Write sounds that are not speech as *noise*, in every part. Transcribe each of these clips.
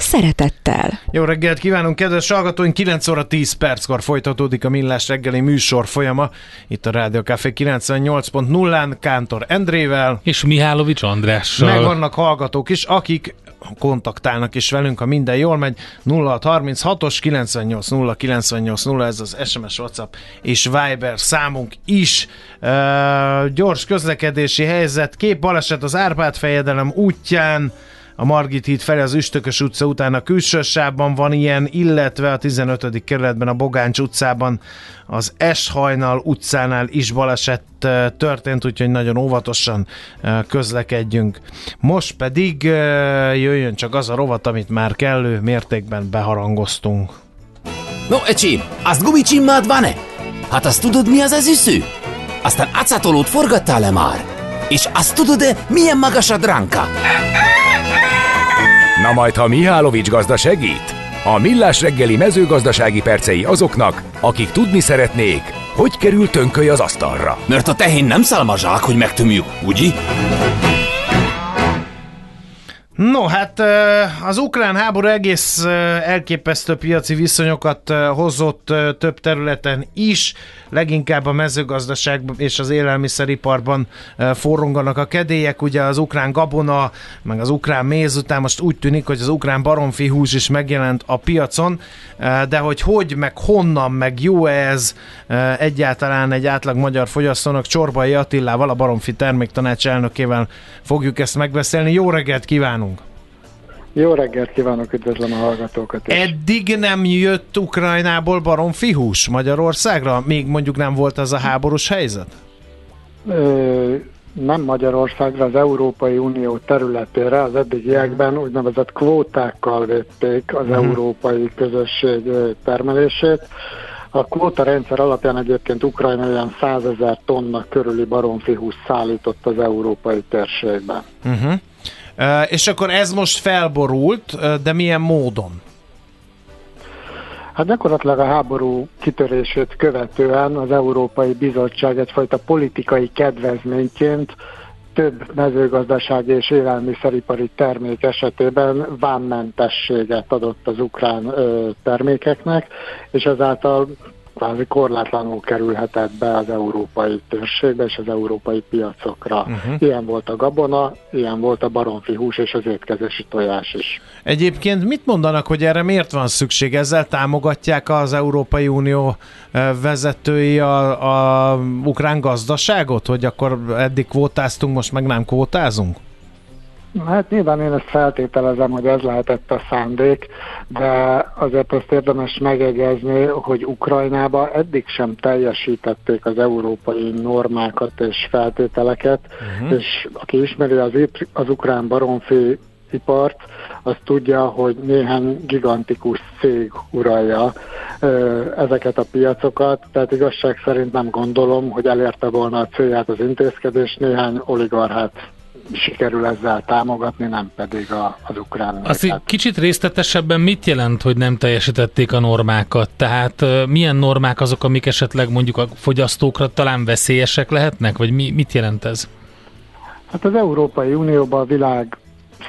szeretettel. Jó reggelt kívánunk, kedves hallgatóink! 9 óra 10 perckor folytatódik a Millás reggeli műsor folyama. Itt a Rádió Café 98.0-án Kántor Endrével. És Mihálovics Andrással. Meg vannak hallgatók is, akik kontaktálnak is velünk, ha minden jól megy. 0636-os 980 980 ez az SMS, WhatsApp és Viber számunk is. Uh, gyors közlekedési helyzet, kép baleset az Árpád fejedelem útján, a Margit híd felé az Üstökös utca után a külső sávban van ilyen, illetve a 15. kerületben a Bogáncs utcában az Eshajnal utcánál is baleset történt, úgyhogy nagyon óvatosan közlekedjünk. Most pedig jöjjön csak az a rovat, amit már kellő mértékben beharangoztunk. No, ecsi, azt gumicsimmád van-e? Hát azt tudod, mi az az üsző? Aztán acatolót forgattál-e már? És azt tudod-e, milyen magas a dránka? Na majd, ha Mihálovics gazda segít? A Millás reggeli mezőgazdasági percei azoknak, akik tudni szeretnék, hogy kerül tönköly az asztalra. Mert a tehén nem szálmazsák, hogy megtömjük, ugye? No, hát az ukrán háború egész elképesztő piaci viszonyokat hozott több területen is, leginkább a mezőgazdaság és az élelmiszeriparban forronganak a kedélyek, ugye az ukrán gabona, meg az ukrán méz után most úgy tűnik, hogy az ukrán baromfi hús is megjelent a piacon, de hogy hogy, meg honnan, meg jó ez egyáltalán egy átlag magyar fogyasztónak, Csorbai Attilával, a Baromfi Terméktanács elnökével fogjuk ezt megbeszélni. Jó reggelt kívánunk! Jó reggelt kívánok, üdvözlöm a hallgatókat is. Eddig nem jött Ukrajnából baromfi hús Magyarországra? Még mondjuk nem volt az a háborús helyzet? Ö, nem Magyarországra, az Európai Unió területére az eddigiekben úgynevezett kvótákkal vették az uh-huh. európai közösség termelését. A kvóta rendszer alapján egyébként Ukrajna olyan 100 ezer tonna körüli baromfi hús szállított az európai térségben. Uh-huh. És akkor ez most felborult, de milyen módon? Hát gyakorlatilag a háború kitörését követően az Európai Bizottság egyfajta politikai kedvezményként több mezőgazdasági és élelmiszeripari termék esetében vámmentességet adott az ukrán ö, termékeknek, és ezáltal kvázi korlátlanul kerülhetett be az európai térségbe és az európai piacokra. Uh-huh. Ilyen volt a gabona, ilyen volt a baromfi hús és az étkezési tojás is. Egyébként mit mondanak, hogy erre miért van szükség? Ezzel támogatják az Európai Unió eh, vezetői a, a ukrán gazdaságot, hogy akkor eddig kvótáztunk, most meg nem kvótázunk? Hát nyilván én ezt feltételezem, hogy ez lehetett a szándék, de azért azt érdemes megegyezni, hogy Ukrajnába eddig sem teljesítették az európai normákat és feltételeket, uh-huh. és aki ismeri az, az ukrán baromfi ipart, az tudja, hogy néhány gigantikus cég uralja ö, ezeket a piacokat, tehát igazság szerint nem gondolom, hogy elérte volna a célját az intézkedés, néhány oligarchát sikerül ezzel támogatni, nem pedig a, az ukrán. Azt kicsit részletesebben mit jelent, hogy nem teljesítették a normákat? Tehát milyen normák azok, amik esetleg mondjuk a fogyasztókra talán veszélyesek lehetnek, vagy mi, mit jelent ez? Hát az Európai Unióban a világ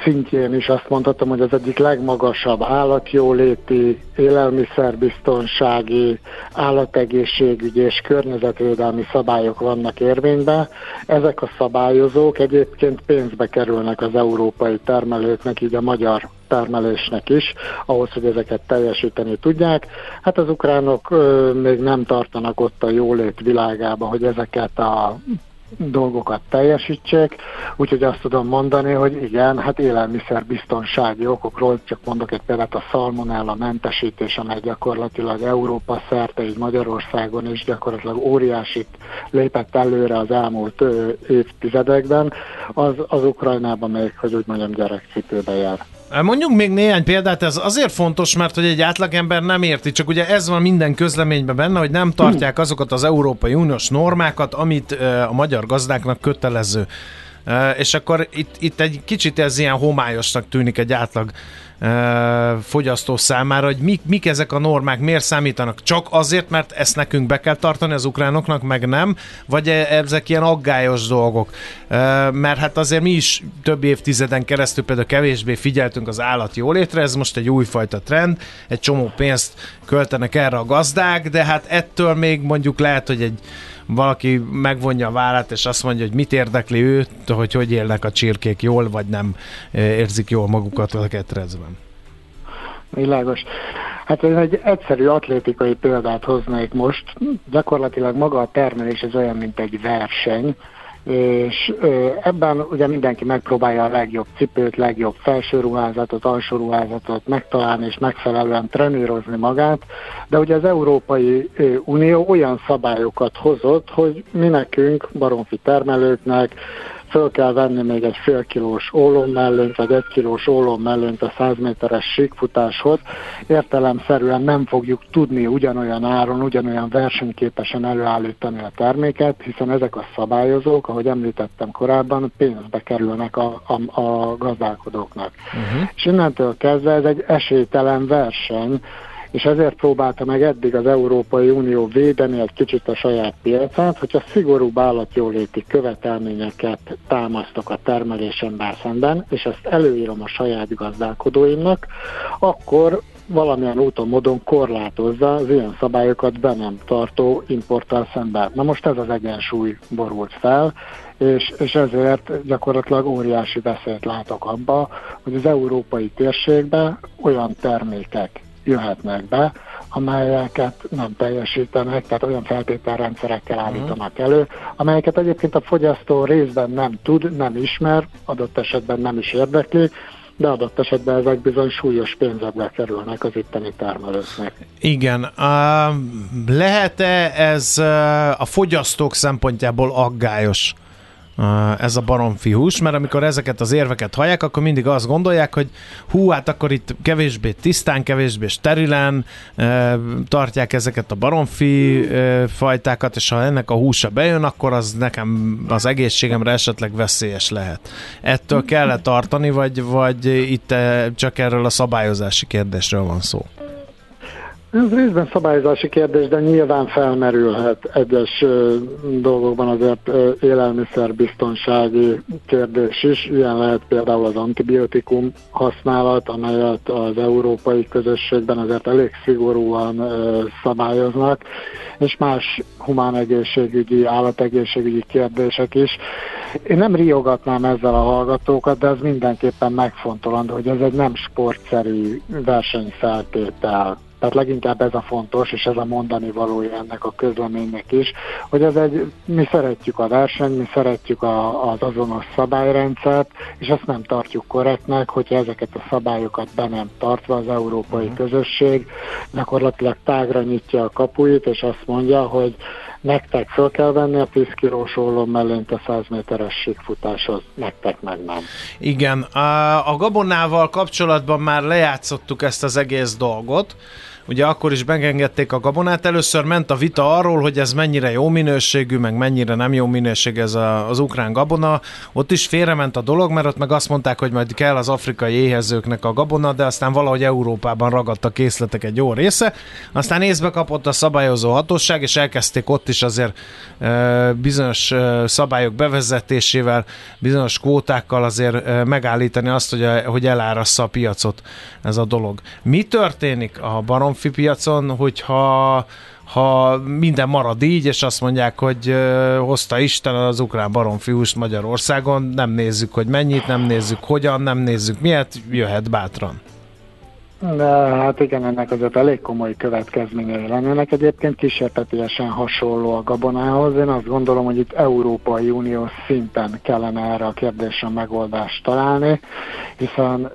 szintjén is azt mondhatom, hogy az egyik legmagasabb állatjóléti, élelmiszerbiztonsági, állategészségügyi és környezetvédelmi szabályok vannak érvényben. Ezek a szabályozók egyébként pénzbe kerülnek az európai termelőknek, így a magyar termelésnek is, ahhoz, hogy ezeket teljesíteni tudják. Hát az ukránok ö, még nem tartanak ott a jólét világába, hogy ezeket a dolgokat teljesítsék, úgyhogy azt tudom mondani, hogy igen, hát élelmiszer biztonsági okokról, csak mondok egy példát, a szalmonella mentesítés, amely gyakorlatilag Európa szerte, így Magyarországon is gyakorlatilag óriásit lépett előre az elmúlt évtizedekben, az, az Ukrajnában még, hogy úgy mondjam, gyerekcipőbe jár. Mondjuk még néhány példát, ez azért fontos, mert hogy egy átlagember nem érti, csak ugye ez van minden közleményben benne, hogy nem tartják azokat az Európai Uniós normákat, amit a magyar gazdáknak kötelező. És akkor itt, itt egy kicsit ez ilyen homályosnak tűnik egy átlag fogyasztó számára, hogy mik, mik ezek a normák, miért számítanak? Csak azért, mert ezt nekünk be kell tartani az ukránoknak, meg nem? Vagy e, ezek ilyen aggályos dolgok? Mert hát azért mi is több évtizeden keresztül például kevésbé figyeltünk az állat jólétre, ez most egy újfajta trend, egy csomó pénzt költenek erre a gazdák, de hát ettől még mondjuk lehet, hogy egy valaki megvonja a vállát, és azt mondja, hogy mit érdekli őt, hogy hogy élnek a csirkék jól, vagy nem érzik jól magukat a ketrezben. Világos. Hát ez egy egyszerű atlétikai példát hoznék most. Gyakorlatilag maga a termelés ez olyan, mint egy verseny, és ebben ugye mindenki megpróbálja a legjobb cipőt, legjobb felső ruházatot, alsó ruházatot megtalálni és megfelelően trenírozni magát, de ugye az Európai Unió olyan szabályokat hozott, hogy mi nekünk, baromfi termelőknek, föl kell venni még egy fél kilós mellényt, vagy egy kilós mellőnt a 100 méteres síkfutáshoz. Értelemszerűen nem fogjuk tudni ugyanolyan áron, ugyanolyan versenyképesen előállítani a terméket, hiszen ezek a szabályozók, ahogy említettem korábban, pénzbe kerülnek a, a, a gazdálkodóknak. Uh-huh. És innentől kezdve ez egy esélytelen verseny, és ezért próbálta meg eddig az Európai Unió védeni egy kicsit a saját piacát, hogyha szigorú állatjóléti követelményeket támasztok a termelésemben szemben, és ezt előírom a saját gazdálkodóimnak, akkor valamilyen úton, módon korlátozza az ilyen szabályokat be nem tartó importtal szemben. Na most ez az egyensúly borult fel, és, és ezért gyakorlatilag óriási veszélyt látok abba, hogy az európai térségbe olyan termékek jöhetnek be, amelyeket nem teljesítenek, tehát olyan feltételrendszerekkel mhm. állítanak elő, amelyeket egyébként a fogyasztó részben nem tud, nem ismer, adott esetben nem is érdekli, de adott esetben ezek bizony súlyos pénzekbe kerülnek az itteni termelőknek. Igen. Uh, lehet-e ez uh, a fogyasztók szempontjából aggályos? Ez a baromfi hús, mert amikor ezeket az érveket hallják, akkor mindig azt gondolják, hogy hú, hát akkor itt kevésbé tisztán, kevésbé sterilen tartják ezeket a baromfi fajtákat, és ha ennek a húsa bejön, akkor az nekem az egészségemre esetleg veszélyes lehet. Ettől kell -e tartani, vagy, vagy itt csak erről a szabályozási kérdésről van szó? Ez részben szabályozási kérdés, de nyilván felmerülhet egyes dolgokban azért élelmiszerbiztonsági kérdés is. Ilyen lehet például az antibiotikum használat, amelyet az európai közösségben azért elég szigorúan szabályoznak, és más humán egészségügyi, állategészségügyi kérdések is. Én nem riogatnám ezzel a hallgatókat, de ez mindenképpen megfontolandó, hogy ez egy nem sportszerű versenyfeltétel tehát leginkább ez a fontos, és ez a mondani valója ennek a közleménynek is, hogy ez egy, mi szeretjük a versenyt, mi szeretjük a, az azonos szabályrendszert, és ezt nem tartjuk korrektnek, hogyha ezeket a szabályokat be nem tartva az európai uh-huh. közösség gyakorlatilag tágra nyitja a kapuit, és azt mondja, hogy nektek föl kell venni a 10 kilós ollom mellényt a 100 méteres síkfutáshoz, nektek meg nem. Igen, a, a gabonával kapcsolatban már lejátszottuk ezt az egész dolgot, ugye akkor is megengedték a gabonát. Először ment a vita arról, hogy ez mennyire jó minőségű, meg mennyire nem jó minőség ez a, az ukrán gabona. Ott is félrement a dolog, mert ott meg azt mondták, hogy majd kell az afrikai éhezőknek a gabona, de aztán valahogy Európában ragadt a készletek egy jó része. Aztán észbe kapott a szabályozó hatóság, és elkezdték ott is azért e, bizonyos e, szabályok bevezetésével, bizonyos kvótákkal azért e, megállítani azt, hogy, a, hogy elárassza a piacot ez a dolog. Mi történik a barom baromfi piacon, hogyha ha minden marad így, és azt mondják, hogy hozta Isten az ukrán baromfiúst Magyarországon, nem nézzük, hogy mennyit, nem nézzük hogyan, nem nézzük miért, jöhet bátran. De hát igen, ennek azért elég komoly következményei lennének. Egyébként kísértetiesen hasonló a gabonához. Én azt gondolom, hogy itt Európai Unió szinten kellene erre a kérdésre megoldást találni, hiszen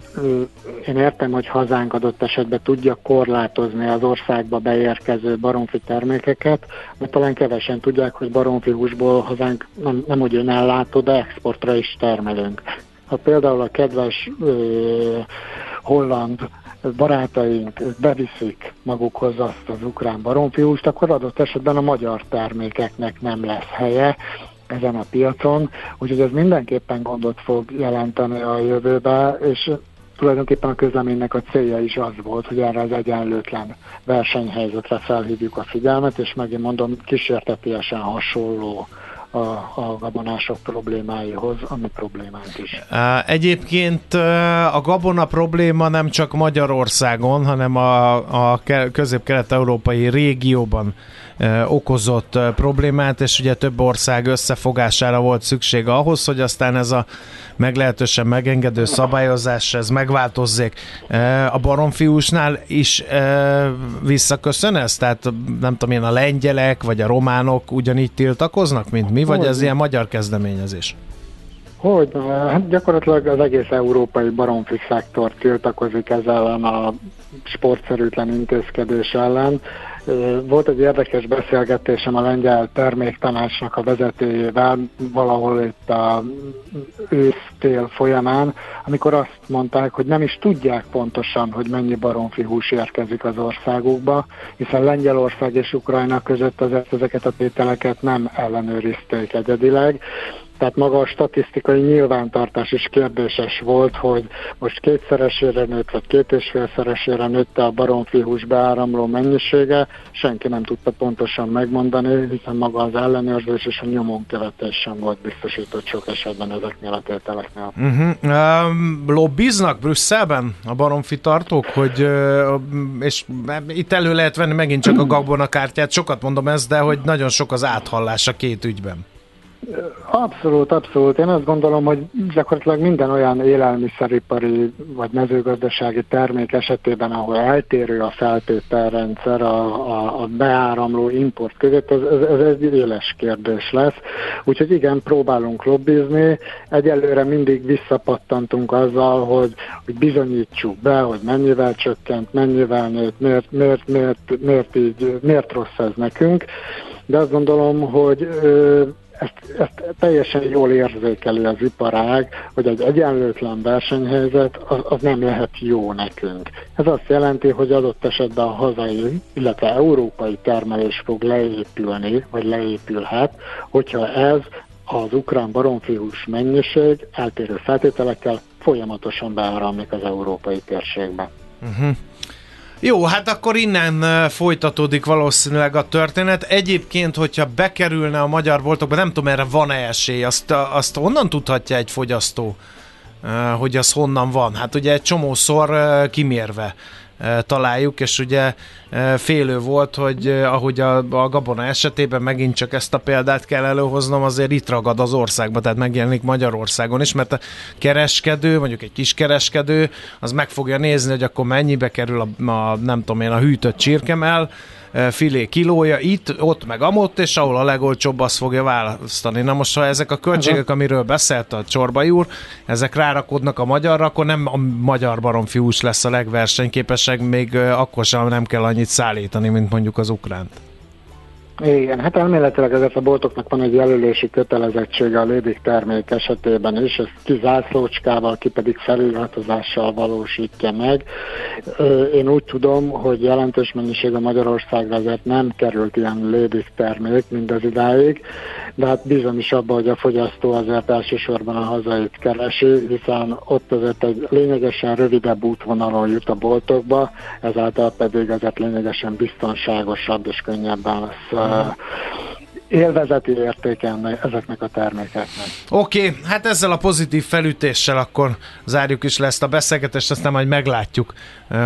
én értem, hogy hazánk adott esetben tudja korlátozni az országba beérkező baromfi termékeket, mert talán kevesen tudják, hogy baromfi húsból hazánk nem, nem úgy ellátó, de exportra is termelünk. Ha például a kedves ö, holland barátaink beviszik magukhoz azt az ukrán baromfiúst, akkor adott esetben a magyar termékeknek nem lesz helye ezen a piacon, úgyhogy ez mindenképpen gondot fog jelenteni a jövőbe, és tulajdonképpen a közleménynek a célja is az volt, hogy erre az egyenlőtlen versenyhelyzetre felhívjuk a figyelmet, és megint mondom, kísértetiesen hasonló a, a gabonások problémáihoz, ami problémánk is. Egyébként a gabona probléma nem csak Magyarországon, hanem a, a közép-kelet-európai régióban okozott problémát, és ugye több ország összefogására volt szükség ahhoz, hogy aztán ez a meglehetősen megengedő szabályozás, ez megváltozzék. A baromfiúsnál is visszaköszön ez? Tehát nem tudom én, a lengyelek vagy a románok ugyanígy tiltakoznak, mint mi, vagy ez ilyen magyar kezdeményezés? Hogy? Hát gyakorlatilag az egész európai baromfi szektor tiltakozik ezzel a sportszerűtlen intézkedés ellen. Volt egy érdekes beszélgetésem a lengyel terméktanácsnak a vezetőjével valahol itt a ősztél folyamán, amikor azt mondták, hogy nem is tudják pontosan, hogy mennyi baromfi hús érkezik az országukba, hiszen Lengyelország és Ukrajna között azért ezeket a tételeket nem ellenőrizték egyedileg, tehát maga a statisztikai nyilvántartás is kérdéses volt, hogy most kétszeresére nőtt, vagy két és félszeresére nőtte a baromfihús beáramló mennyisége, senki nem tudta pontosan megmondani, hiszen maga az ellenőrzés és a nyomon követés sem volt biztosított sok esetben ezeknél a tételeknél. Uh-huh. Um, lobbiznak Brüsszelben a baromfi tartók, hogy uh, és itt elő lehet venni megint csak a gabonakártyát, sokat mondom ezt, de hogy nagyon sok az áthallás a két ügyben. Abszolút, abszolút. Én azt gondolom, hogy gyakorlatilag minden olyan élelmiszeripari vagy mezőgazdasági termék esetében, ahol eltérő a feltételrendszer a, a, a beáramló import között, ez, ez, ez egy éles kérdés lesz. Úgyhogy igen, próbálunk lobbizni. Egyelőre mindig visszapattantunk azzal, hogy, hogy bizonyítsuk be, hogy mennyivel csökkent, mennyivel nőtt, miért, miért, miért, miért, így, miért rossz ez nekünk. De azt gondolom, hogy ö, ezt, ezt teljesen jól érzékeli az iparág, hogy egy egyenlőtlen versenyhelyzet az, az nem lehet jó nekünk. Ez azt jelenti, hogy adott esetben a hazai, illetve európai termelés fog leépülni, vagy leépülhet, hogyha ez az ukrán baromfihús mennyiség eltérő feltételekkel folyamatosan beáramlik az európai térségbe. Uh-huh. Jó, hát akkor innen folytatódik valószínűleg a történet. Egyébként, hogyha bekerülne a magyar boltokba, nem tudom, erre van-e esély, azt, azt honnan tudhatja egy fogyasztó, hogy az honnan van? Hát ugye egy csomószor kimérve találjuk, és ugye félő volt, hogy ahogy a, a Gabona esetében megint csak ezt a példát kell előhoznom, azért itt ragad az országba, tehát megjelenik Magyarországon is, mert a kereskedő, mondjuk egy kis kereskedő, az meg fogja nézni, hogy akkor mennyibe kerül a, a nem tudom én, a hűtött csirkemel, filé kilója itt, ott meg amott, és ahol a legolcsóbb, azt fogja választani. Na most, ha ezek a költségek, amiről beszélt a Csorbai úr, ezek rárakodnak a magyarra, akkor nem a magyar baromfiús lesz a legversenyképesek, még akkor sem nem kell annyit szállítani, mint mondjuk az ukránt. Igen, hát elméletileg ezek a boltoknak van egy jelölési kötelezettsége a lédik termék esetében is, ez ki zászlócskával, ki pedig feliratozással valósítja meg. Én úgy tudom, hogy jelentős mennyiség a Magyarországra azért nem került ilyen lédik termék mindez idáig, de hát bízom is abban, hogy a fogyasztó azért elsősorban a hazait keresi, hiszen ott azért egy lényegesen rövidebb útvonalon jut a boltokba, ezáltal pedig azért lényegesen biztonságosabb és könnyebben lesz élvezeti értéken ezeknek a termékeknek. Oké, okay, hát ezzel a pozitív felütéssel akkor zárjuk is le ezt a beszélgetést, aztán majd meglátjuk,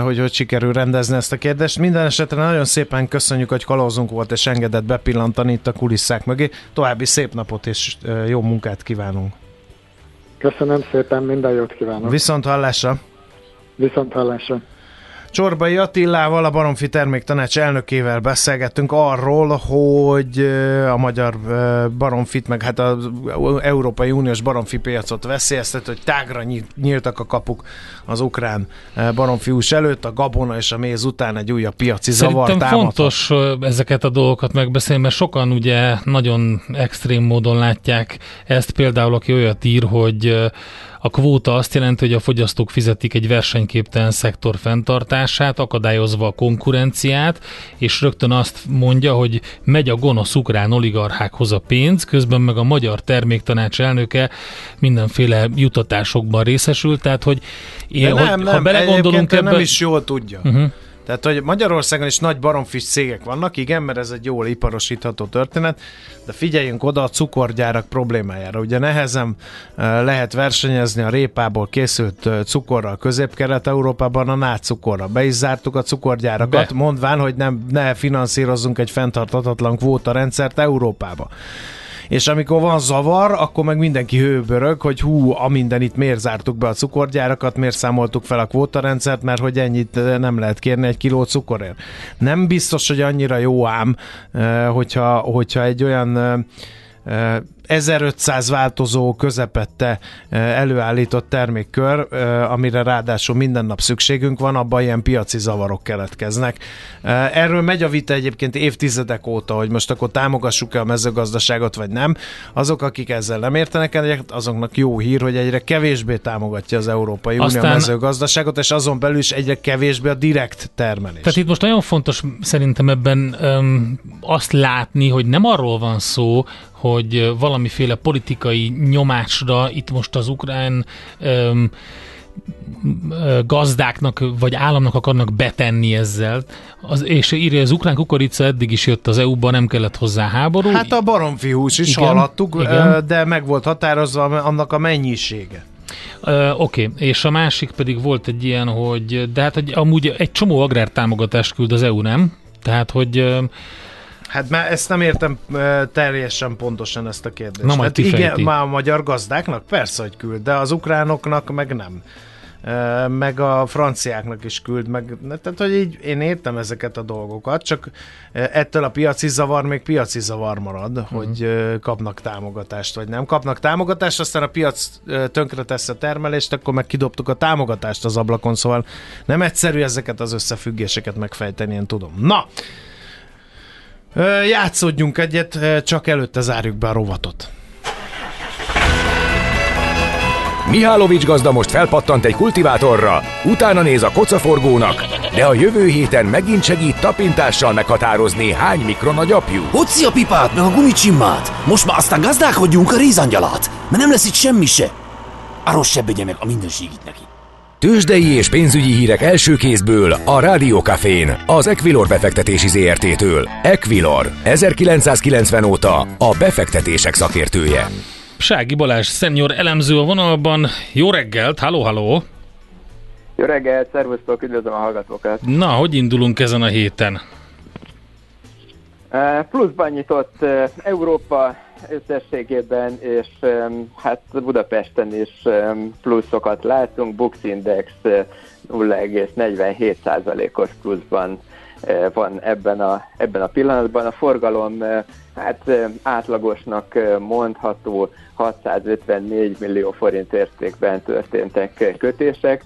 hogy hogy sikerül rendezni ezt a kérdést. Minden esetre nagyon szépen köszönjük, hogy kalózunk volt és engedett bepillantani itt a kulisszák mögé. További szép napot és jó munkát kívánunk. Köszönöm szépen, minden jót kívánok. Viszont hallásra. Viszont hallásra. Csorbai Attilával, a Baromfi Terméktanács elnökével beszélgettünk arról, hogy a magyar baromfit, meg hát az Európai Uniós baromfi piacot veszélyeztet, hogy tágra nyíltak a kapuk az ukrán baromfiús előtt, a gabona és a méz után egy újabb piaci zavar Szerintem fontos ezeket a dolgokat megbeszélni, mert sokan ugye nagyon extrém módon látják ezt, például aki olyat ír, hogy A kvóta azt jelenti, hogy a fogyasztók fizetik egy versenyképtelen szektor fenntartását, akadályozva a konkurenciát, és rögtön azt mondja, hogy megy a gonosz ukrán oligarchákhoz a pénz, közben meg a magyar terméktanács elnöke mindenféle jutatásokban részesül, tehát hogy, én, hogy nem, ha belegondolunk ebbe... nem is jól tudja. Uh-huh. Tehát, hogy Magyarországon is nagy baromfis cégek vannak, igen, mert ez egy jól iparosítható történet, de figyeljünk oda a cukorgyárak problémájára. Ugye nehezen lehet versenyezni a répából készült cukorral közép-kelet-európában a nátscukorra. Be is zártuk a cukorgyárakat, Be. mondván, hogy nem, ne finanszírozzunk egy fenntartatatlan kvóta rendszert Európába és amikor van zavar, akkor meg mindenki hőbörög, hogy hú, a minden itt miért zártuk be a cukorgyárakat, miért számoltuk fel a kvótarendszert, mert hogy ennyit eh, nem lehet kérni egy kiló cukorért. Nem biztos, hogy annyira jó ám, eh, hogyha, hogyha egy olyan eh, 1500 változó közepette előállított termékkör, amire ráadásul minden nap szükségünk van, abban ilyen piaci zavarok keletkeznek. Erről megy a vita egyébként évtizedek óta, hogy most akkor támogassuk-e a mezőgazdaságot, vagy nem. Azok, akik ezzel nem értenek egyet, azoknak jó hír, hogy egyre kevésbé támogatja az Európai Aztán... Unió mezőgazdaságot, és azon belül is egyre kevésbé a direkt termelés. Tehát itt most nagyon fontos szerintem ebben um, azt látni, hogy nem arról van szó, hogy valamiféle politikai nyomásra itt most az ukrán öm, gazdáknak vagy államnak akarnak betenni ezzel. Az, és írja, az ukrán kukorica eddig is jött az EU-ba, nem kellett hozzá háború. Hát a baromfihús is igen, hallottuk, igen. de meg volt határozva annak a mennyisége. Oké, okay. és a másik pedig volt egy ilyen, hogy de hát hogy amúgy egy csomó agrártámogatást küld az EU, nem? Tehát, hogy Hát már ezt nem értem teljesen pontosan ezt a kérdést. Na, majd hát igen, már a magyar gazdáknak persze, hogy küld, de az ukránoknak meg nem meg a franciáknak is küld, meg, tehát hogy így én értem ezeket a dolgokat, csak ettől a piaci zavar még piaci zavar marad, uh-huh. hogy kapnak támogatást, vagy nem kapnak támogatást, aztán a piac tönkre tesz a termelést, akkor meg kidobtuk a támogatást az ablakon, szóval nem egyszerű ezeket az összefüggéseket megfejteni, én tudom. Na, Játszódjunk egyet, csak előtte zárjuk be a rovatot. Mihálovics gazda most felpattant egy kultivátorra, utána néz a kocaforgónak, de a jövő héten megint segít tapintással meghatározni, hány mikron a gyapjú. Hoci a pipát, meg a gumicsimmát! Most már aztán gazdálkodjunk a rézangyalát, mert nem lesz itt semmi se. Arról se meg a mindenségit neki. Tőzsdei és pénzügyi hírek első kézből a Rádiókafén, az Equilor befektetési ZRT-től. Equilor, 1990 óta a befektetések szakértője. Sági Balázs, szenior elemző a vonalban. Jó reggelt, halló, halló! Jó reggelt, szervusztok, üdvözlöm a hallgatókat! Na, hogy indulunk ezen a héten? Uh, pluszban nyitott uh, Európa, összességében, és hát Budapesten is pluszokat látunk, Bux Index 0,47%-os pluszban van ebben a, ebben a pillanatban. A forgalom hát átlagosnak mondható 654 millió forint értékben történtek kötések,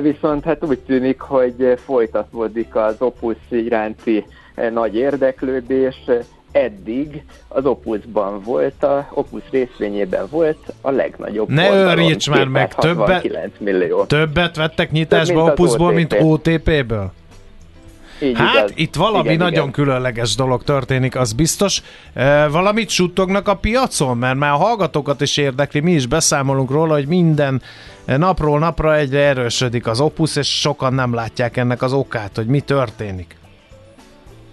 viszont hát úgy tűnik, hogy folytatódik az Opus iránti nagy érdeklődés, eddig az Opusban volt, a Opus részvényében volt a legnagyobb Ne őríts már meg, többet, millió. többet vettek nyitásba Több, Opusból, mint OTP-ből? Így hát igaz. itt valami igen, nagyon igen. különleges dolog történik, az biztos. E, valamit suttognak a piacon, mert már a hallgatókat is érdekli, mi is beszámolunk róla, hogy minden napról napra egyre erősödik az Opus, és sokan nem látják ennek az okát, hogy mi történik.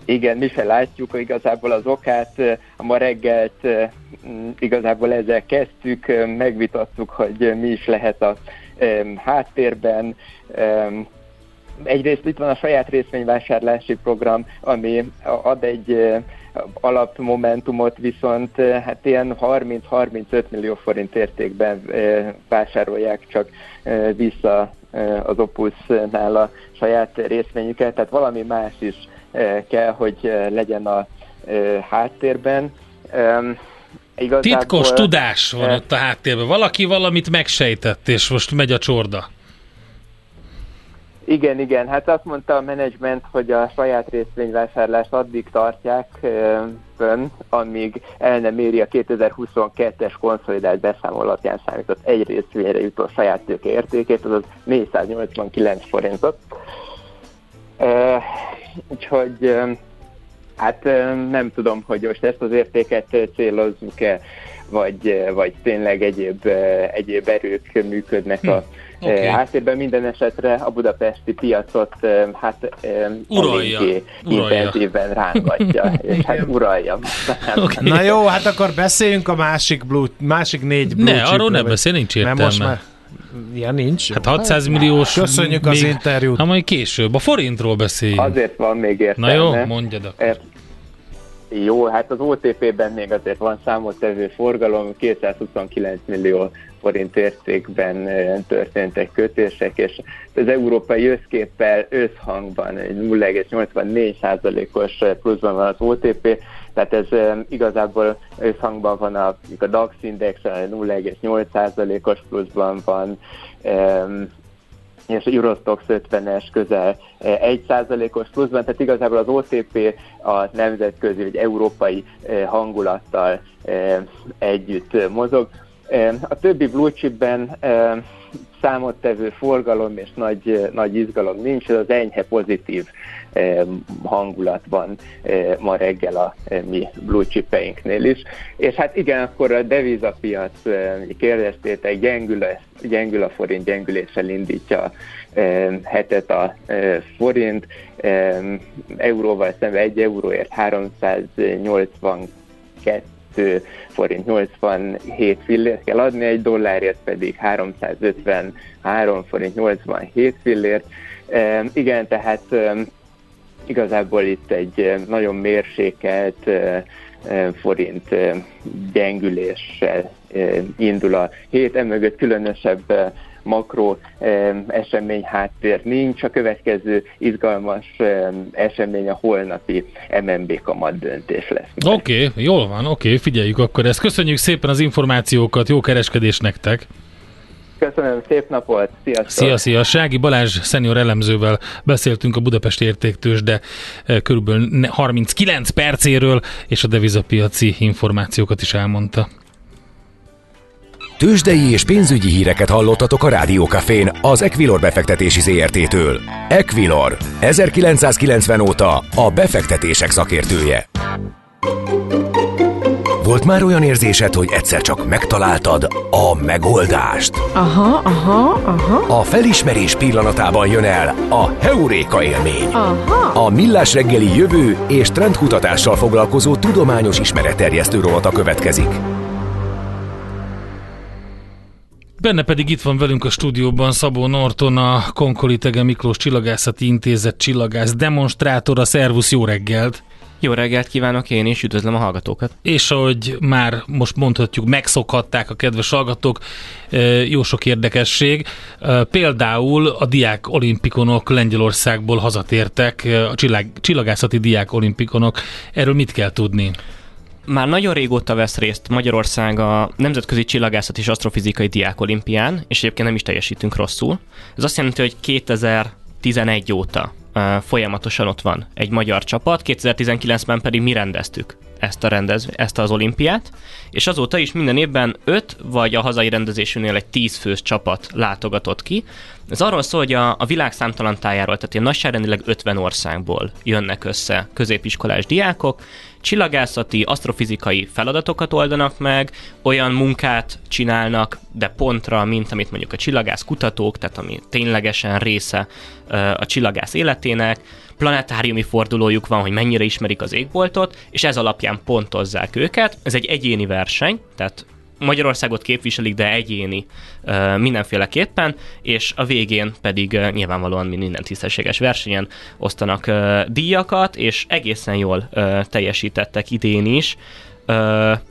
Igen, mi se látjuk igazából az okát. A ma reggelt igazából ezzel kezdtük, megvitattuk, hogy mi is lehet a háttérben. Egyrészt itt van a saját részvényvásárlási program, ami ad egy alapmomentumot, viszont hát ilyen 30-35 millió forint értékben vásárolják csak vissza az Opusnál a saját részvényüket, tehát valami más is kell, hogy legyen a háttérben. Igazából, Titkos tudás van ott a háttérben. Valaki valamit megsejtett, és most megy a csorda. Igen, igen, hát azt mondta a menedzsment, hogy a saját részvényvásárlást addig tartják fönn, amíg el nem éri a 2022-es konszolidált beszámoló alapján számított egy részvényre jutó saját tőke értékét, azaz 489 forintot. Úgyhogy hát nem tudom, hogy most ezt az értéket célozzuk-e, vagy, vagy tényleg egyéb, egyéb erők működnek a hm okay. háttérben minden esetre a budapesti piacot hát uralja, intenzíven rángatja, *laughs* és hát uralja. *laughs* okay. Na jó, hát akkor beszéljünk a másik, blue, másik négy blue Ne, arról nem beszél, nincs értelme. Most már Ja, nincs. Hát 600 milliós. Köszönjük még, az interjút. Ha majd később, a forintról beszéljünk. Azért van még értelme. Na jó, mondjad akkor. Jó, hát az OTP-ben még azért van számottevő forgalom, 229 millió forint értékben történtek kötések, és az európai összképpel összhangban 0,84%-os pluszban van az OTP, tehát ez igazából összhangban van a, a DAX index 0,8%-os pluszban van, és a Eurostox 50-es közel 1%-os pluszban, tehát igazából az OTP a nemzetközi vagy európai hangulattal együtt mozog. A többi blue chipben számottevő forgalom és nagy, nagy izgalom nincs, ez az enyhe pozitív hangulatban ma reggel a mi blue chipeinknél is. És hát igen, akkor a devizapiac kérdeztétek, gyengül a, gyengül a forint, gyengüléssel indítja a hetet a forint, euróval szemben 1 euróért 382 forint 87 fillért kell adni, egy dollárért pedig 353 forint 87 fillért. E, igen, tehát igazából itt egy e, nagyon mérsékelt e, forint gyengüléssel indul a hét, emögött különösebb makro esemény háttér nincs. A következő izgalmas esemény a holnapi MNB kamat döntés lesz. Oké, okay, jól van, oké, okay, figyeljük akkor ezt. Köszönjük szépen az információkat, jó kereskedés nektek! Köszönöm, szép napot, sziasztok! Szia, szia! Sági Balázs szenior elemzővel beszéltünk a Budapest értéktős, de eh, körülbelül 39 percéről, és a devizapiaci információkat is elmondta. Tőzsdei és pénzügyi híreket hallottatok a Rádiókafén az Equilor befektetési ZRT-től. Equilor, 1990 óta a befektetések szakértője. Volt már olyan érzésed, hogy egyszer csak megtaláltad a megoldást? Aha, aha, aha. A felismerés pillanatában jön el a Heuréka élmény. Aha. A Millás reggeli jövő és trendkutatással foglalkozó tudományos ismeretterjesztő rovata következik. Benne pedig itt van velünk a stúdióban Szabó Norton, a Konkoli Tege Miklós Csillagászati Intézet csillagász demonstrátora. Szervusz, jó reggelt! Jó reggelt kívánok én is, üdvözlöm a hallgatókat. És ahogy már most mondhatjuk, megszokhatták a kedves hallgatók, jó sok érdekesség. Például a diák olimpikonok Lengyelországból hazatértek, a csillag, csillagászati diák olimpikonok. Erről mit kell tudni? Már nagyon régóta vesz részt Magyarország a Nemzetközi Csillagászat és Asztrofizikai Diákolimpián, és egyébként nem is teljesítünk rosszul. Ez azt jelenti, hogy 2011 óta folyamatosan ott van egy magyar csapat, 2019-ben pedig mi rendeztük ezt, a rendez, ezt az olimpiát, és azóta is minden évben 5 vagy a hazai rendezésünél egy 10 fős csapat látogatott ki. Ez arról szól, hogy a, a világ számtalan tájáról, tehát ilyen nagyságrendileg 50 országból jönnek össze középiskolás diákok, csillagászati, asztrofizikai feladatokat oldanak meg, olyan munkát csinálnak, de pontra, mint amit mondjuk a csillagász kutatók, tehát ami ténylegesen része a csillagász életének, planetáriumi fordulójuk van, hogy mennyire ismerik az égboltot, és ez alapján pontozzák őket. Ez egy egyéni verseny, tehát Magyarországot képviselik, de egyéni uh, mindenféleképpen, és a végén pedig uh, nyilvánvalóan minden tisztességes versenyen osztanak uh, díjakat, és egészen jól uh, teljesítettek idén is. Uh,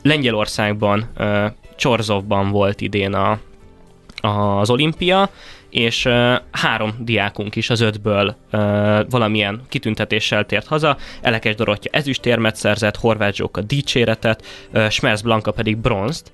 Lengyelországban, uh, Csorzovban volt idén a, az olimpia, és uh, három diákunk is az ötből uh, valamilyen kitüntetéssel tért haza. Elekes Dorottya ezüstérmet szerzett, Horváth Zsóka dicséretet, uh, Schmerz Blanka pedig bronzt,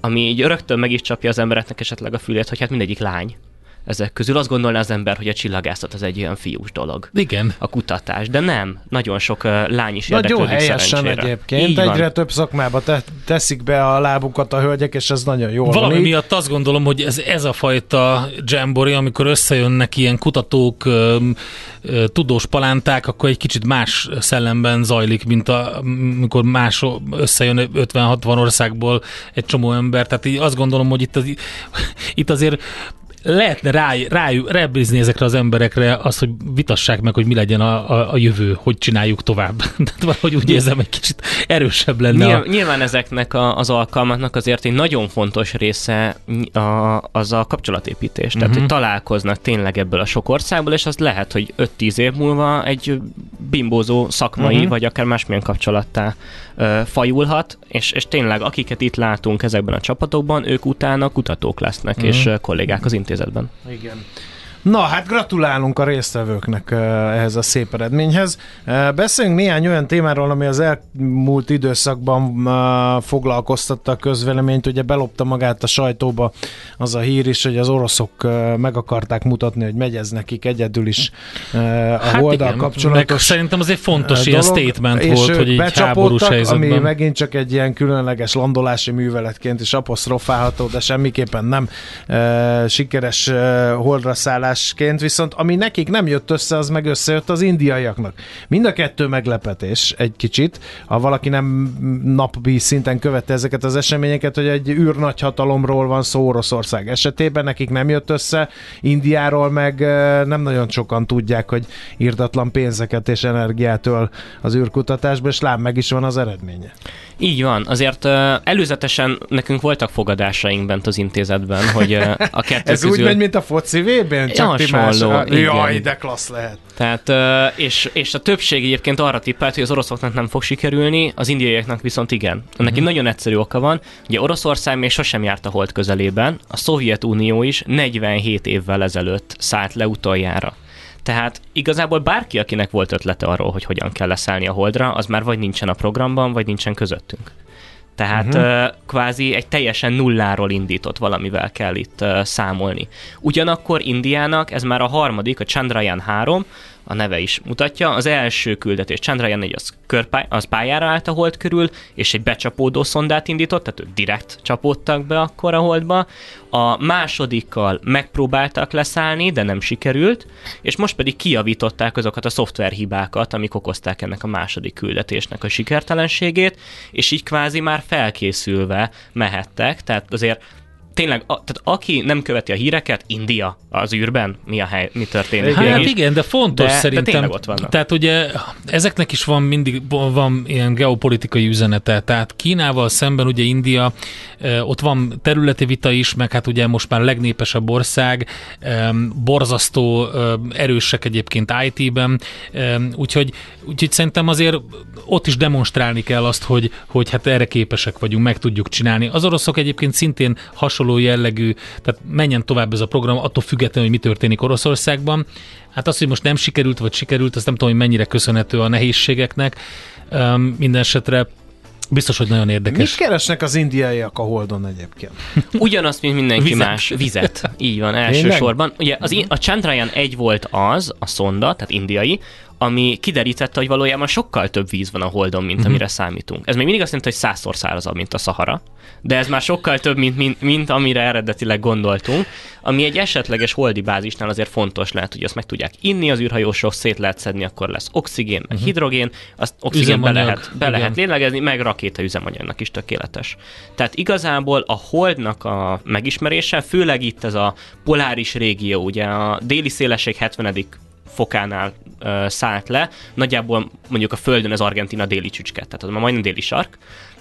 ami így rögtön meg is csapja az embereknek esetleg a fülét, hogy hát mindegyik lány. Ezek közül. Azt gondolná az ember, hogy a csillagászat az egy olyan fiús dolog. Igen. A kutatás, de nem. Nagyon sok uh, lány is Nagyon érdeklődik helyesen szerencsére. egyébként. Így Egyre van. több szakmába te- teszik be a lábukat a hölgyek, és ez nagyon jó. Valami miatt azt gondolom, hogy ez, ez a fajta jamboree, amikor összejönnek ilyen kutatók, tudós palánták, akkor egy kicsit más szellemben zajlik, mint a, amikor más összejön 50-60 országból egy csomó ember. Tehát így azt gondolom, hogy itt, az, *laughs* itt azért lehetne rá, rá, rábízni ezekre az emberekre azt, hogy vitassák meg, hogy mi legyen a, a, a jövő, hogy csináljuk tovább. *laughs* Tehát valahogy úgy érzem, egy kicsit erősebb lenne. Nyilván, a, nyilván ezeknek a, az alkalmaknak azért egy nagyon fontos része a, az a kapcsolatépítés. Tehát, Mhm. hogy találkoznak tényleg ebből a sok országból, és az lehet, hogy 5-10 év múlva egy bimbózó szakmai, Mhm. vagy akár másmilyen kapcsolattá ö, fajulhat, és, és tényleg akiket itt látunk ezekben a csapatokban, ők utána kutatók lesznek, Mhm. és kollégák az intézetben. Igen. Na, hát gratulálunk a résztvevőknek eh, ehhez a szép eredményhez. Eh, Beszéljünk néhány olyan témáról, ami az elmúlt időszakban eh, foglalkoztatta a közvéleményt. Ugye belopta magát a sajtóba az a hír is, hogy az oroszok meg akarták mutatni, hogy megy ez nekik egyedül is a Hát igen, meg kapcsolatos szerintem az egy fontos eh, ilyen dolog, statement és volt, hogy így háborús becsapódtak, ami helyzetben. megint csak egy ilyen különleges landolási műveletként is apostrofálható, de semmiképpen nem sikeres holdra szállásként, viszont ami nekik nem jött össze, az meg összejött az indiaiaknak. Mind a kettő meglepetés egy kicsit, ha valaki nem napi szinten követte ezeket az eseményeket, hogy egy űrnagyhatalomról van szó Oroszország esetében, nekik nem jött össze, Indiáról meg nem nagyon sokan tudják, hogy írdatlan pénzeket és energiát öl az űrkutatásba, és lám meg is van az eredménye. Így van, azért ö, előzetesen nekünk voltak fogadásaink bent az intézetben, hogy ö, a *laughs* kettő Ez közül... úgy megy, mint a foci VB-n? Csak ti. Jaj, de klassz lehet. Tehát, ö, és, és a többség egyébként arra tippelt, hogy az oroszoknak nem fog sikerülni, az indiaiaknak viszont igen. Ennek uh-huh. egy nagyon egyszerű oka van. Ugye Oroszország még sosem járt a hold közelében, a Szovjetunió is 47 évvel ezelőtt szállt le utoljára. Tehát igazából bárki, akinek volt ötlete arról, hogy hogyan kell leszállni a holdra, az már vagy nincsen a programban, vagy nincsen közöttünk. Tehát uh-huh. uh, kvázi egy teljesen nulláról indított valamivel kell itt számolni. Ugyanakkor Indiának ez már a harmadik, a Chandrayaan 3, a neve is mutatja. Az első küldetés Chandrayaan 4 az, körpály, az pályára állt a hold körül, és egy becsapódó szondát indított, tehát ők direkt csapódtak be akkor a holdba. A másodikkal megpróbáltak leszállni, de nem sikerült, és most pedig kijavították azokat a szoftverhibákat, amik okozták ennek a második küldetésnek a sikertelenségét, és így kvázi már felkészülve mehettek, tehát azért tényleg, a, tehát aki nem követi a híreket, India az űrben, mi a hely, mi történik? Hát mégis? igen, de fontos De- de szerintem. tényleg ott vannak. Tehát ugye ezeknek is van mindig van ilyen geopolitikai üzenete. Tehát Kínával szemben ugye India, ott van területi vita is, meg hát ugye most már a legnépesebb ország, borzasztó erősek egyébként IT-ben, úgyhogy, úgyhogy szerintem azért ott is demonstrálni kell azt, hogy, hogy hát erre képesek vagyunk, meg tudjuk csinálni. Az oroszok egyébként szintén hasonló jellegű, tehát menjen tovább ez a program, attól függetlenül, hogy mi történik Oroszországban. Hát az, hogy most nem sikerült, vagy sikerült, azt nem tudom, hogy mennyire köszönhető a nehézségeknek. Um, minden esetre biztos, hogy nagyon Mit érdekes. keresnek az indiaiak a holdon egyébként? *laughs* Ugyanazt, mint mindenki Vizet. más. Vizet. Így van, elsősorban. Ugye az, a Chandrayaan 1 volt az, a szonda, tehát indiai, ami kiderítette, hogy valójában sokkal több víz van a Holdon, mint amire számítunk. Ez még mindig azt jelenti, hogy százszor szárazabb, mint a Szahara, de ez már sokkal több, mint, mint, mint amire eredetileg gondoltunk, ami egy esetleges holdi bázisnál azért fontos lehet, hogy azt meg tudják inni az űrhajósok, szét lehet szedni, akkor lesz oxigén, meg hidrogén, azt oxigén be Üzemanyag, lehet, be igen. lehet lélegezni, meg rakéta üzemanyagnak is tökéletes. Tehát igazából a holdnak a megismerése, főleg itt ez a poláris régió, ugye a déli szélesség 70 fokánál szállt le, nagyjából mondjuk a Földön az Argentina déli csücske, tehát az már majdnem déli sark,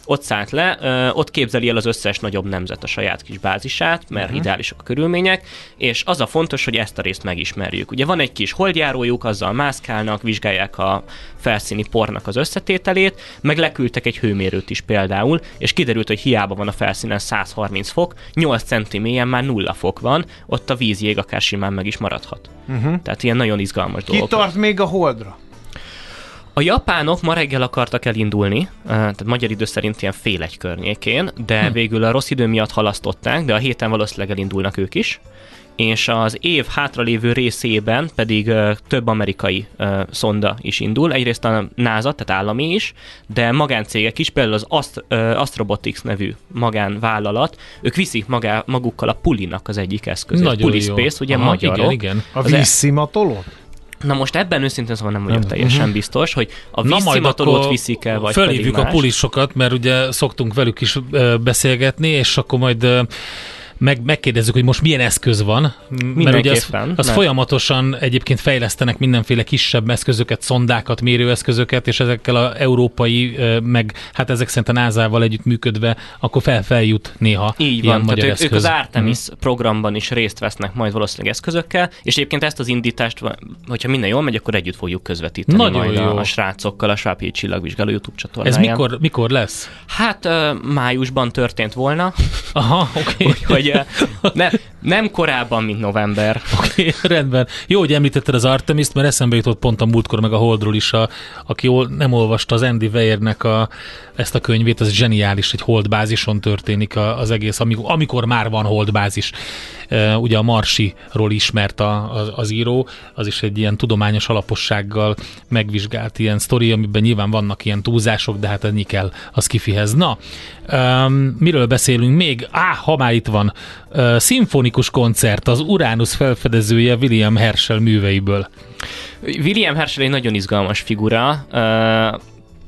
ott szállt le, ott képzeli el az összes nagyobb nemzet a saját kis bázisát, mert uh-huh. ideálisak a körülmények, és az a fontos, hogy ezt a részt megismerjük. Ugye van egy kis holdjárójuk, azzal mászkálnak, vizsgálják a felszíni pornak az összetételét, meg leküldtek egy hőmérőt is például, és kiderült, hogy hiába van a felszínen 130 fok, 8 centi mélyen már nulla fok van, ott a vízjég akár simán meg is maradhat. Uh-huh. Tehát ilyen nagyon izgalmas Ki dolgok. tart még a holdra? A japánok ma reggel akartak elindulni, eh, tehát magyar idő szerint ilyen fél egy környékén, de hm. végül a rossz idő miatt halasztották, de a héten valószínűleg elindulnak ők is. és az év hátralévő részében pedig uh, több amerikai uh, szonda is indul. Egyrészt a NASA, tehát állami is, de magáncégek is, például az Ast- uh, Astrobotics nevű magánvállalat, ők viszik magá, magukkal a Pulinak az egyik eszközét. Nagyon Puli jó. Space, ugye Aha, magyarok. Igen, igen. A e- vízszimatolót? Na most ebben őszintén szóval nem vagyok teljesen Mhm. biztos, hogy a vízszimatolót viszik el, vagy Fölhívjuk pedig a más. pulisokat, mert ugye szoktunk velük is beszélgetni, és akkor majd meg, megkérdezzük, hogy most milyen eszköz van. Mert ugye az, az mert- folyamatosan egyébként fejlesztenek mindenféle kisebb eszközöket, szondákat, mérőeszközöket, és ezekkel a európai, meg hát ezek szerint a NASA-val együtt működve, akkor fel-feljut néha Így ilyen van, magyar tehát ők, ők az Artemis programban is részt vesznek majd valószínűleg eszközökkel, és egyébként ezt az indítást, hogyha minden jól megy, akkor együtt fogjuk közvetíteni Nagyon majd jó. A, a srácokkal a Svábhelyi Csillagvizsgáló YouTube Ez csatornáján. mikor, mikor lesz? Hát májusban történt volna, Aha, oké. úgyhogy ö, ne, nem korábban, mint november. Oké, rendben. Jó, hogy említetted az Artemis-t, mert eszembe jutott pont a múltkor meg a Holdról is, a, aki jól nem olvasta az Andy Weirnek a, ezt a könyvét, az zseniális, egy holdbázison történik a, az egész, amikor, amikor már van holdbázis. Ugye a Marsiról ismert a, az, az író, az is egy ilyen tudományos alapossággal megvizsgált ilyen sztori, amiben nyilván vannak ilyen túlzások, de hát ennyi kell az kifihez. Na, um, miről beszélünk még? Á, ha már itt van, uh, szimfonikus koncert, az Uranus felfedezője William Herschel műveiből. William Herschel egy nagyon izgalmas figura, ö,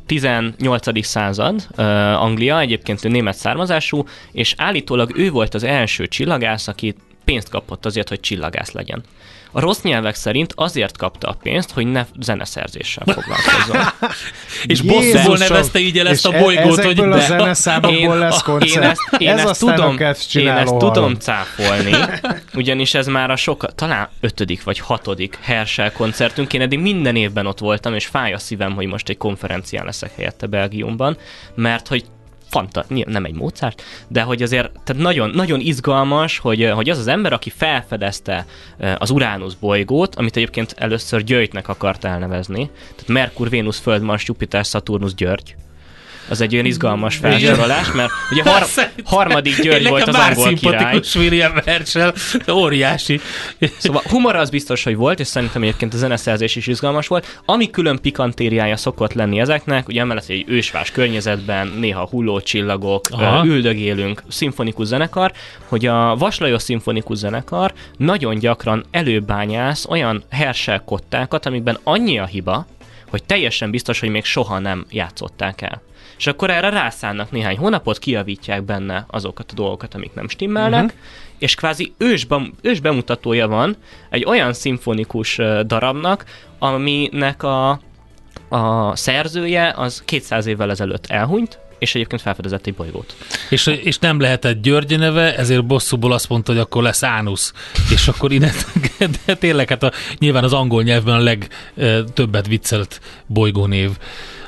18. század, ö, Anglia, egyébként ő német származású, és állítólag ő volt az első csillagász, aki pénzt kapott azért, hogy csillagász legyen. A rossz nyelvek szerint azért kapta a pénzt, hogy ne zeneszerzéssel foglalkozzon. *laughs* És bosszúból nevezte így el ezt a bolygót, e- hogy ezekből a zeneszámokból lesz koncert. Én ezt, én Ez ezt tudom, én ezt tudom cáfolni, *laughs* ugyanis ez már a sok, talán ötödik vagy hatodik Herschel koncertünk. Én eddig minden évben ott voltam, és fáj a szívem, hogy most egy konferencián leszek helyette Belgiumban, mert hogy fanta, nem egy Mozart, de hogy azért tehát nagyon, nagyon izgalmas, hogy, hogy az az ember, aki felfedezte az Uránusz bolygót, amit egyébként először Györgynek akart elnevezni, tehát Merkur, Vénusz, Föld, Mars, Jupiter, Saturnus, György, az egy olyan izgalmas felsorolás, mert ugye har- harmadik György volt az angol király. William Herschel, óriási. Szóval humor az biztos, hogy volt, és szerintem egyébként a zeneszerzés is izgalmas volt. Ami külön pikantériája szokott lenni ezeknek, ugye emellett egy ősvás környezetben, néha hullócsillagok, Aha. ö, üldögélünk, szimfonikus zenekar, hogy a Vaslajos szimfonikus zenekar nagyon gyakran előbányász olyan Herschel kottákat, amikben annyi a hiba, hogy teljesen biztos, hogy még soha nem játszották el. És akkor erre rászánnak néhány hónapot, kiavítják benne azokat a dolgokat, amik nem stimmelnek, uh-huh. és kvázi ősbem, ősbemutatója van egy olyan szimfonikus darabnak, aminek a, a szerzője az 200 évvel ezelőtt elhunyt, és egyébként felfedezett egy bolygót. És, és nem lehetett György neve, ezért bosszúból azt mondta, hogy akkor lesz Ánusz. És akkor ide, de tényleg hát a, nyilván az angol nyelvben a legtöbbet viccelt bolygónév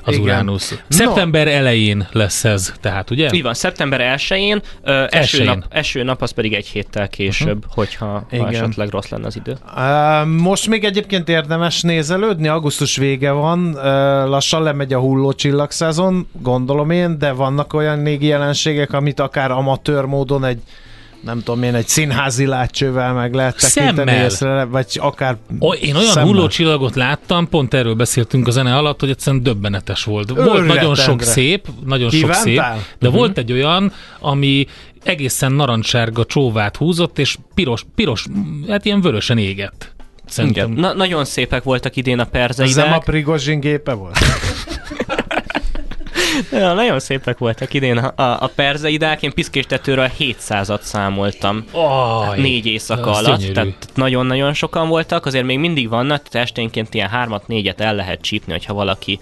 az Igen. Uránusz. No. Szeptember elején lesz ez, tehát ugye? Így van, szeptember 1-én, ö, eső, Elsőjén. nap, eső nap az pedig egy héttel később, uh-huh. hogyha ha Igen. esetleg rossz lenne az idő. Uh, most még egyébként érdemes nézelődni, augusztus vége van, uh, lassan lemegy a hulló csillagszezon, gondolom én, de vannak olyan négi jelenségek, amit akár amatőr módon egy nem tudom én, egy színházi látcsővel meg lehet tekinteni Szemmel. észre, vagy akár O, én olyan szemmel. hullócsillagot láttam, pont erről beszéltünk a zene alatt, hogy egyszerűen döbbenetes volt. Volt nagyon sok szép, nagyon sok szép, Kívántál? de Mhm. volt egy olyan, ami egészen narancssárga csóvát húzott, és piros, piros, hát ilyen vörösen égett. Szerintem. Igen. Na, nagyon szépek voltak idén a Ez nem a. Prigozsin gépe volt? *laughs* Ja, nagyon szépek voltak idén a, a, a perzeidák. Én piszkéstetőről 700-at számoltam. Aj, négy éjszaka alatt, gyönyörű. tehát nagyon-nagyon sokan voltak, azért még mindig vannak, tehát esténként ilyen hármat, négyet el lehet csípni, hogyha valaki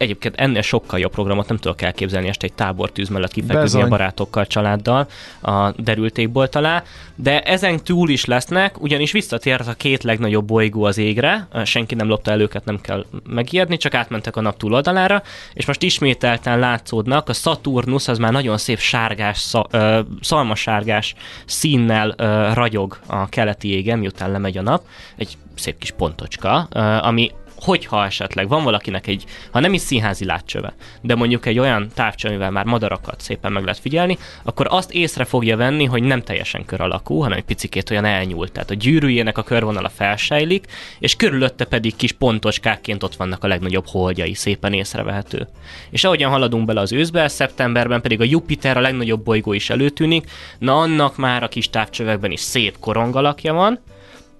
Egyébként ennél sokkal jobb programot nem tudok elképzelni este egy tábortűz mellett kifeküdni Bezony. a barátokkal, családdal a derültékbolt alá, de ezen túl is lesznek, ugyanis visszatért a két legnagyobb bolygó az égre, senki nem lopta el őket, nem kell megijedni, csak átmentek a nap túloldalára, és most ismételten látszódnak, a Saturnus az már nagyon szép sárgás, sza, ö, szalmasárgás színnel ö, ragyog a keleti égen, miután lemegy a nap, egy szép kis pontocska, ami hogyha esetleg van valakinek egy, ha nem is színházi látcsöve, de mondjuk egy olyan távcső, amivel már madarakat szépen meg lehet figyelni, akkor azt észre fogja venni, hogy nem teljesen kör alakú, hanem egy picikét olyan elnyúlt. Tehát a gyűrűjének a körvonala felsejlik, és körülötte pedig kis pontoskákként ott vannak a legnagyobb holdjai, szépen észrevehető. És ahogyan haladunk bele az őszbe, szeptemberben pedig a Jupiter a legnagyobb bolygó is előtűnik, na annak már a kis távcsövekben is szép korongalakja van,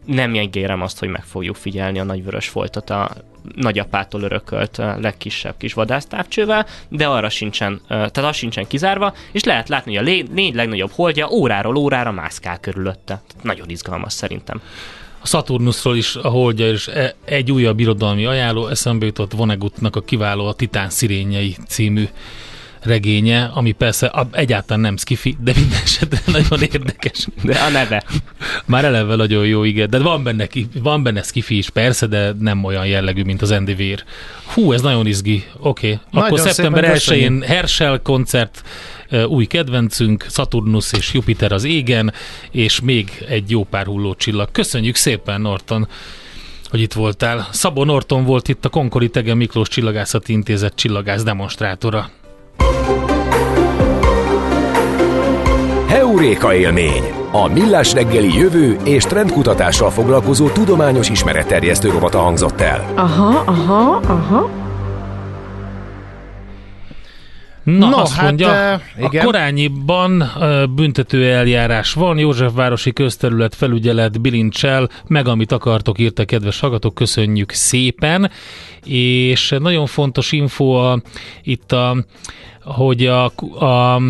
nem ígérem azt, hogy meg fogjuk figyelni a nagyvörös foltot a nagyapától örökölt legkisebb kis vadásztávcsővel, de arra sincsen, tehát az sincsen kizárva, és lehet látni, hogy a négy legnagyobb holdja óráról órára mászkál körülötte. Nagyon izgalmas szerintem. A Saturnusról is, a holdja is e, egy újabb irodalmi ajánló, eszembe jutott Vonnegutnak a kiváló a Titán szirényei című regénye, ami persze egyáltalán nem skifi, de minden esetre *laughs* nagyon érdekes. De a neve. Már eleve nagyon jó, igen. De van benne, van benne skifi is, persze, de nem olyan jellegű, mint az Endivér. Hú, ez nagyon izgi. Oké. Okay. Akkor szeptember 1-én Herschel koncert, új kedvencünk, Saturnus és Jupiter az égen, és még egy jó pár hulló csillag. Köszönjük szépen, Norton! hogy itt voltál. Szabó Norton volt itt a Konkori Tege Miklós Csillagászati Intézet csillagász demonstrátora. Heuréka élmény! A Millás reggeli jövő és trendkutatással foglalkozó tudományos ismeretterjesztő rovata hangzott el. Aha, aha, aha. Na, no, azt hát, mondja, uh, igen. a Korányiban uh, büntető eljárás van, Józsefvárosi közterület felügyelet bilincsel, meg amit akartok, írta kedves hallgatók, köszönjük szépen, és nagyon fontos info a, itt a, hogy a, a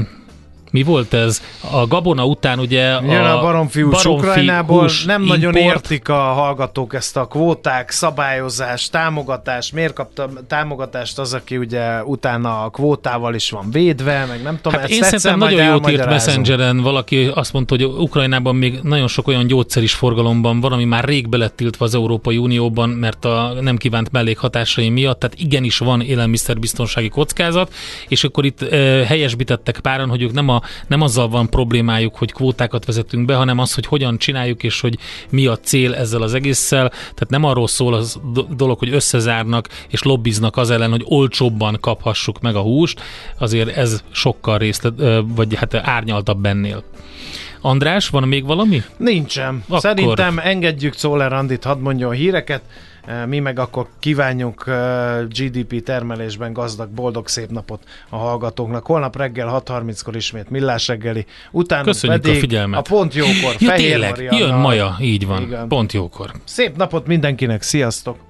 mi volt ez? A Gabona után ugye Jön a, a baromfiús baromfi Ukrajnából, nem import. nagyon értik a hallgatók ezt a kvóták, szabályozás, támogatás, miért kapta támogatást az, aki ugye utána a kvótával is van védve, meg nem tudom, hát én szerintem nagyon jót írt Messengeren, valaki azt mondta, hogy Ukrajnában még nagyon sok olyan gyógyszer is forgalomban van, ami már rég belettiltva az Európai Unióban, mert a nem kívánt mellékhatásai miatt, tehát igenis van élelmiszerbiztonsági kockázat, és akkor itt e, helyesbítettek páran, hogy ők nem a nem azzal van problémájuk, hogy kvótákat vezetünk be, hanem az, hogy hogyan csináljuk, és hogy mi a cél ezzel az egésszel. Tehát nem arról szól az dolog, hogy összezárnak és lobbiznak az ellen, hogy olcsóbban kaphassuk meg a húst, azért ez sokkal részlet, vagy hát árnyaltabb bennél. András, van még valami? Nincsen. Akkor... Szerintem engedjük Czoller Andit, hadd mondjon híreket. Mi meg akkor kívánjunk GDP termelésben gazdag, boldog, szép napot a hallgatóknak. Holnap reggel 6.30-kor ismét Millás reggeli. Utána Köszönjük pedig a figyelmet. A pont jókor. ja, Fehér tényleg, Marianna. jön Maja, így van. Igen. Pont jókor. Szép napot mindenkinek, sziasztok!